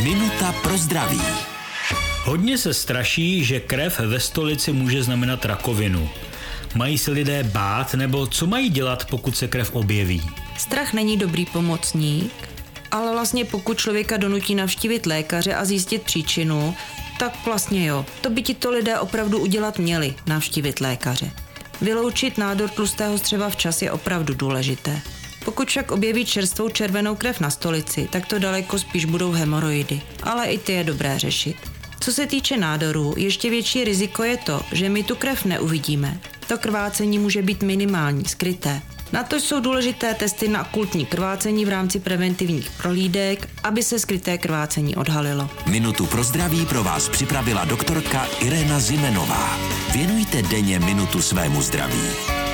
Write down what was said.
Minuta pro zdraví. Hodně se straší, že krev ve stolici může znamenat rakovinu. Mají se lidé bát, nebo co mají dělat, pokud se krev objeví? Strach není dobrý pomocník, ale vlastně pokud člověka donutí navštívit lékaře a zjistit příčinu, tak vlastně jo. To by ti to lidé opravdu udělat měli, navštívit lékaře. Vyloučit nádor tlustého střeva včas je opravdu důležité. Pokud však objeví čerstvou červenou krev na stolici, tak to daleko spíš budou hemoroidy, ale i ty je dobré řešit. Co se týče nádorů, ještě větší riziko je to, že my tu krev neuvidíme. To krvácení může být minimální, skryté. Na to jsou důležité testy na okultní krvácení v rámci preventivních prohlídek, aby se skryté krvácení odhalilo. Minutu pro zdraví pro vás připravila doktorka Irena Zimenová. Věnujte denně minutu svému zdraví.